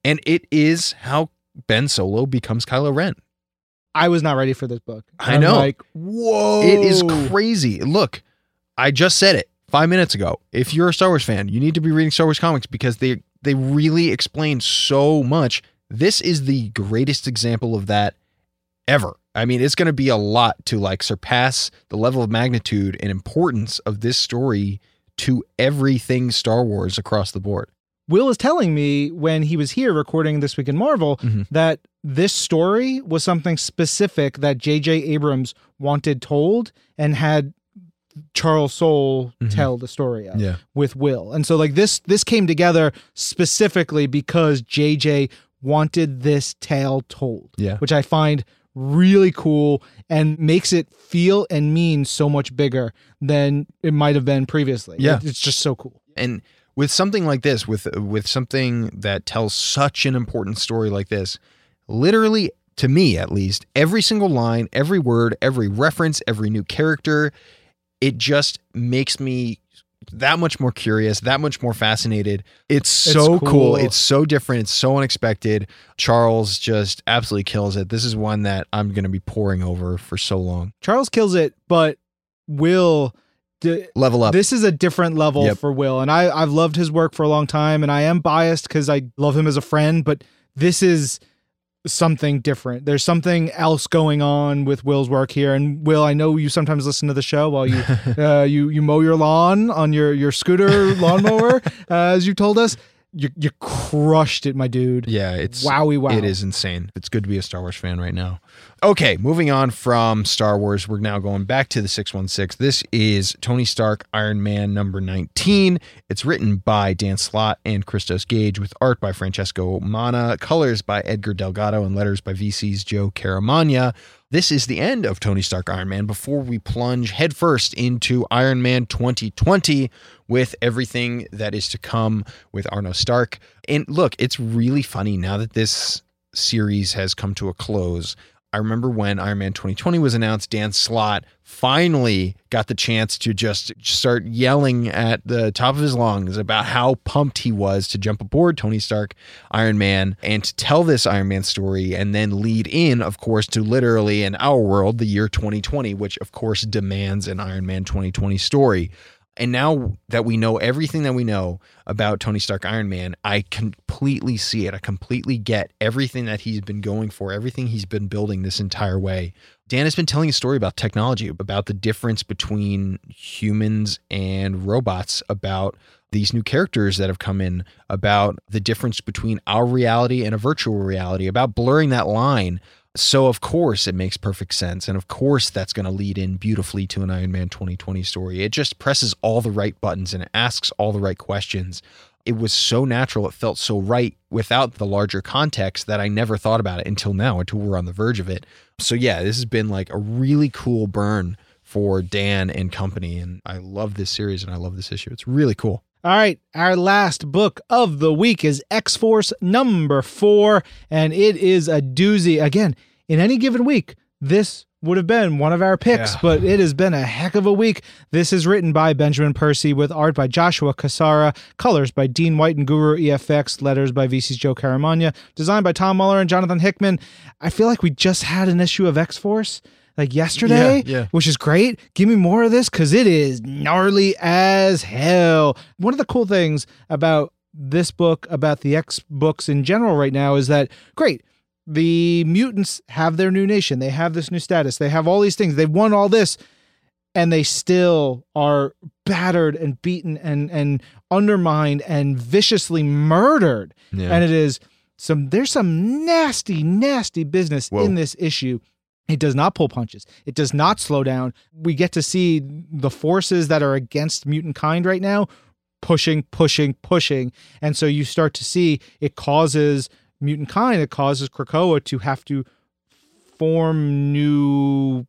And it is how Ben Solo becomes Kylo Ren. I was not ready for this book. I I'm know. Like, whoa. It is crazy. Look, I just said it five minutes ago. If you're a Star Wars fan, you need to be reading Star Wars comics because they they really explain so much. This is the greatest example of that ever. I mean, it's going to be a lot to like surpass the level of magnitude and importance of this story to everything Star Wars across the board. Will is telling me when he was here recording This Week in Marvel Mhm. that this story was something specific that J.J. Abrams wanted told and had Charles Soule Mhm. tell the story of Yeah. with Will. And so like this this came together specifically because J.J. wanted this tale told, Yeah. which I find really cool and makes it feel and mean so much bigger than it might have been previously. Yeah. It- it's just so cool. and with something like this with with something that tells such an important story like this literally to me at least every single line every word every reference every new character it just makes me that much more curious that much more fascinated it's so cool. cool. it's so different it's so unexpected charles just absolutely kills it this is one that i'm going to be pouring over for so long Charles kills it, but Will. D- level up this is a different level Yep. for Will, and I I've loved his work for a long time, and I am biased because I love him as a friend, but this is something different. There's something else going on with Will's work here. And Will, I know you sometimes listen to the show while you uh, you you mow your lawn on your your scooter lawnmower, uh, as you told us. You you crushed it, my dude. yeah it's Wowie wow. It is insane. It's good to be a Star Wars fan right now. Okay, moving on from Star Wars, we're now going back to the 616. This is Tony Stark Iron Man number 19. It's written by Dan Slott and Christos Gage with art by Francesco Manna, colors by Edgar Delgado, and letters by VC's Joe Caramagna. This is the end of Tony Stark Iron Man before we plunge headfirst into Iron Man 2020 with everything that is to come with Arno Stark. And look, it's really funny now that this series has come to a close. I remember when Iron Man 2020 was announced, Dan Slott finally got the chance to just start yelling at the top of his lungs about how pumped he was to jump aboard Tony Stark Iron Man and to tell this Iron Man story and then lead in, of course, to literally in our world, the year 2020, which of course demands an Iron Man 2020 story. And now that we know everything that we know about Tony Stark Iron Man, I completely see it. I completely get everything that he's been going for, everything he's been building this entire way. Dan has been telling a story about technology, about the difference between humans and robots, about these new characters that have come in, about the difference between our reality and a virtual reality, about blurring that line. So, of course, it makes perfect sense. And of course, that's going to lead in beautifully to an Iron Man 2020 story. It just presses all the right buttons and asks all the right questions. It was so natural. It felt so right without the larger context that I never thought about it until now, until we're on the verge of it. So, yeah, this has been like a really cool burn for Dan and company. And I love this series and I love this issue. It's really cool. All right, our last book of the week is X Force number four, and it is a doozy. Again, in any given week, this would have been one of our picks, Yeah. but it has been a heck of a week. This is written by Benjamin Percy with art by Joshua Cassara, colors by Dean White and Guru EFX, letters by VC's Joe Caramagna, designed by Tom Muller and Jonathan Hickman. I feel like we just had an issue of X Force like yesterday, Yeah, yeah. which is great. Give me more of this because it is gnarly as hell. One of the cool things about this book, about the X books in general right now, is that great. The mutants have their new nation. They have this new status. They have all these things. They've won all this, and they still are battered and beaten and and undermined and viciously murdered. Yeah. And it is some there's some nasty, nasty business Whoa. in this issue. It does not pull punches. It does not slow down. We get to see the forces that are against mutant kind right now pushing, pushing, pushing. And so you start to see it causes mutant kind, it causes Krakoa to have to form new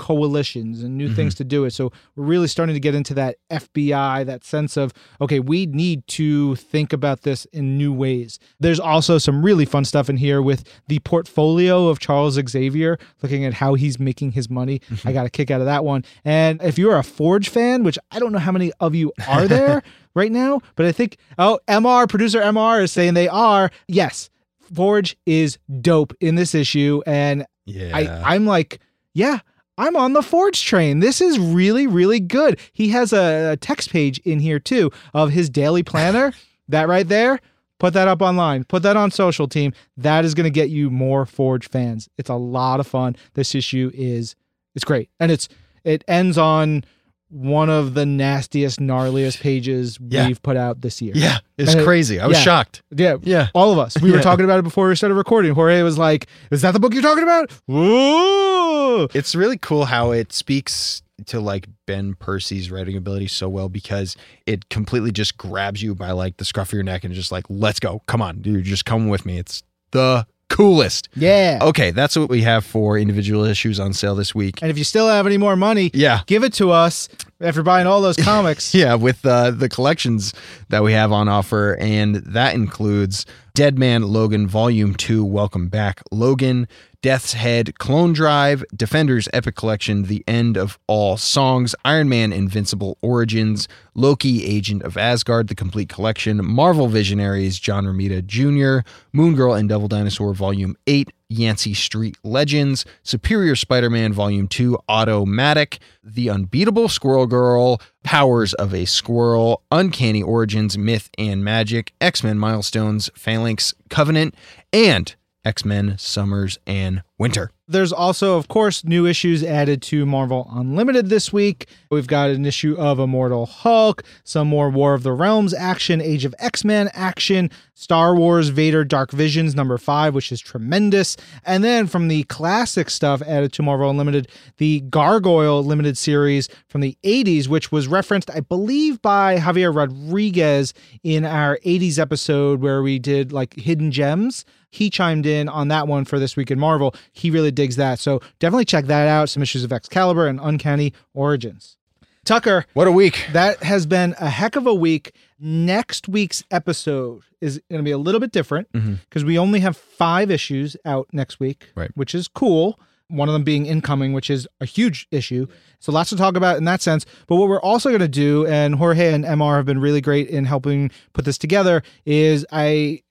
coalitions and new things mm-hmm. to do it. So we're really starting to get into that FBI, that sense of, okay, we need to think about this in new ways. There's also some really fun stuff in here with the portfolio of Charles Xavier, looking at how he's making his money. Mm-hmm. I got a kick out of that one. And if you're a Forge fan, which I don't know how many of you are there right now, but I think, oh, MR, producer MR is saying they are. Yes. Forge is dope in this issue, and yeah. I, I'm like, yeah, I'm on the Forge train. This is really, really good. He has a, a text page in here too of his daily planner. that right there, put that up online. Put that on social team. That is going to get you more Forge fans. It's a lot of fun. This issue is it's great, and it's it ends on one of the nastiest, gnarliest pages Yeah. we've put out this year. yeah. It's And crazy. I was yeah. shocked. Yeah, Yeah. all of us. We were talking about it before we started recording. Jorge was like, "Is that the book you're talking about?" Whoa! It's really cool how it speaks to like Ben Percy's writing ability so well because it completely just grabs you by like the scruff of your neck and just like, let's go. Come on, dude, just come with me. It's the coolest. Yeah. Okay, that's what we have for individual issues on sale this week. And if you still have any more money, Yeah. give it to us after buying all those comics. Yeah, with uh, the collections that we have on offer, and that includes Dead Man Logan Volume 2, Welcome Back Logan, Death's Head Clone Drive, Defenders Epic Collection, The End of All Songs, Iron Man Invincible Origins, Loki Agent of Asgard, The Complete Collection, Marvel Visionaries, John Romita Jr., Moon Girl and Devil Dinosaur Volume 8, Yancy Street Legends, Superior Spider Man Volume 2, Otto-Matic, The Unbeatable Squirrel Girl, Powers of a Squirrel, Uncanny Origins, Myth and Magic, X Men Milestones, Phalanx Covenant, and X Men Summers and Winter. There's also, of course, new issues added to Marvel Unlimited this week. We've got an issue of Immortal Hulk, some more War of the Realms action, Age of X Men action, Star Wars Vader Dark Visions number five, which is tremendous. And then from the classic stuff added to Marvel Unlimited, the Gargoyle limited series from the 80s, which was referenced, I believe, by Javier Rodriguez in our 80s episode where we did like hidden gems. He chimed in on that one for this week in Marvel. He really digs that. So definitely check that out. Some issues of Excalibur and Uncanny Origins. Tucker, What a week. that has been a heck of a week. Next week's episode is going to be a little bit different mm-hmm. because we only have five issues out next week, Right. which is cool. One of them being incoming, which is a huge issue. So lots to talk about in that sense. But what we're also going to do, and Jorge and MR have been really great in helping put this together, is I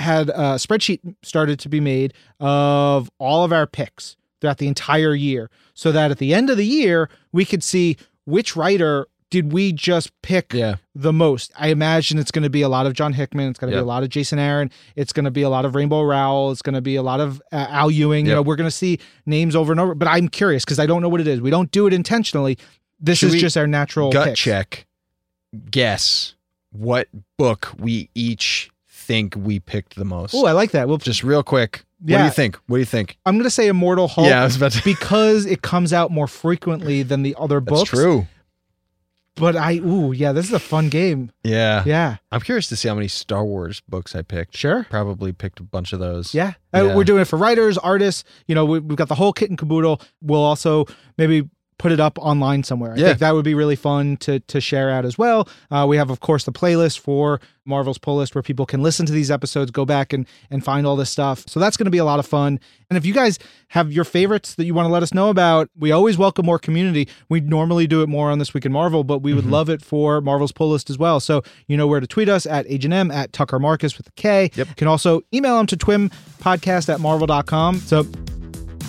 had a spreadsheet started to be made of all of our picks throughout the entire year so that at the end of the year we could see which writer did we just pick Yeah. the most. I imagine it's going to be a lot of John Hickman. It's going to Yep. be a lot of Jason Aaron. It's going to be a lot of Rainbow Rowell. It's going to be a lot of uh, Al Ewing. You know, we're going to see names over and over. But I'm curious because I don't know what it is. We don't do it intentionally. This Should is just our natural Gut picks. check. Guess what book we each think we picked the most. Oh, I like that. Well, Just real quick. What do you think? What do you think? I'm going to say Immortal Hulk. Yeah, I was about to. because it comes out more frequently than the other That's books. true. But I, ooh, yeah, this is a fun game. Yeah. Yeah, I'm curious to see how many Star Wars books I picked. sure. Probably picked a bunch of those. Yeah. Uh, Yeah. we're doing it for writers, artists. You know, we, we've got the whole kit and caboodle. We'll also maybe put it up online somewhere. I Yeah. think that would be really fun to to share out as well. Uh, we have, of course, the playlist for Marvel's Pull List where people can listen to these episodes, go back and and find all this stuff. So that's going to be a lot of fun. And if you guys have your favorites that you want to let us know about, we always welcome more community. We normally do it more on This Week in Marvel, but we would love it for Marvel's Pull List as well. So you know where to tweet us at Agent M at Tucker Markus with a K. Yep. You can also email them to twimpodcast at marvel.com. So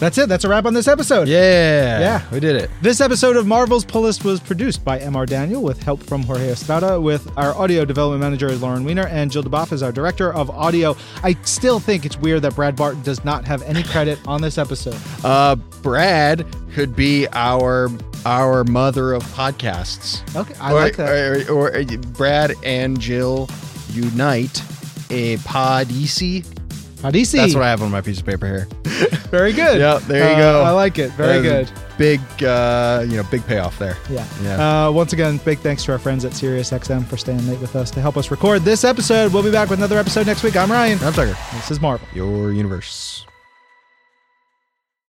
that's it. That's a wrap on this episode. Yeah. Yeah. We did it. This episode of Marvel's Pull List was produced by MR Daniel with help from Jorge Estrada, with our audio development manager is Lauren Weiner, and Jill DuBoff is our director of audio. I still think it's weird that Brad Barton does not have any credit on this episode. Uh, Brad could be our our mother of podcasts. Okay, I or, like that. Or, or, uh, Brad and Jill unite a podisi. Hadisi. That's what I have on my piece of paper here. Very good. Yeah, there you Uh, go. I like it. Very good. Big, uh, you know, big payoff there. Yeah. Yeah. Uh, once again, big thanks to our friends at SiriusXM for staying late with us to help us record this episode. We'll be back with another episode next week. I'm Ryan. I'm Tucker. This is Marvel. Your universe.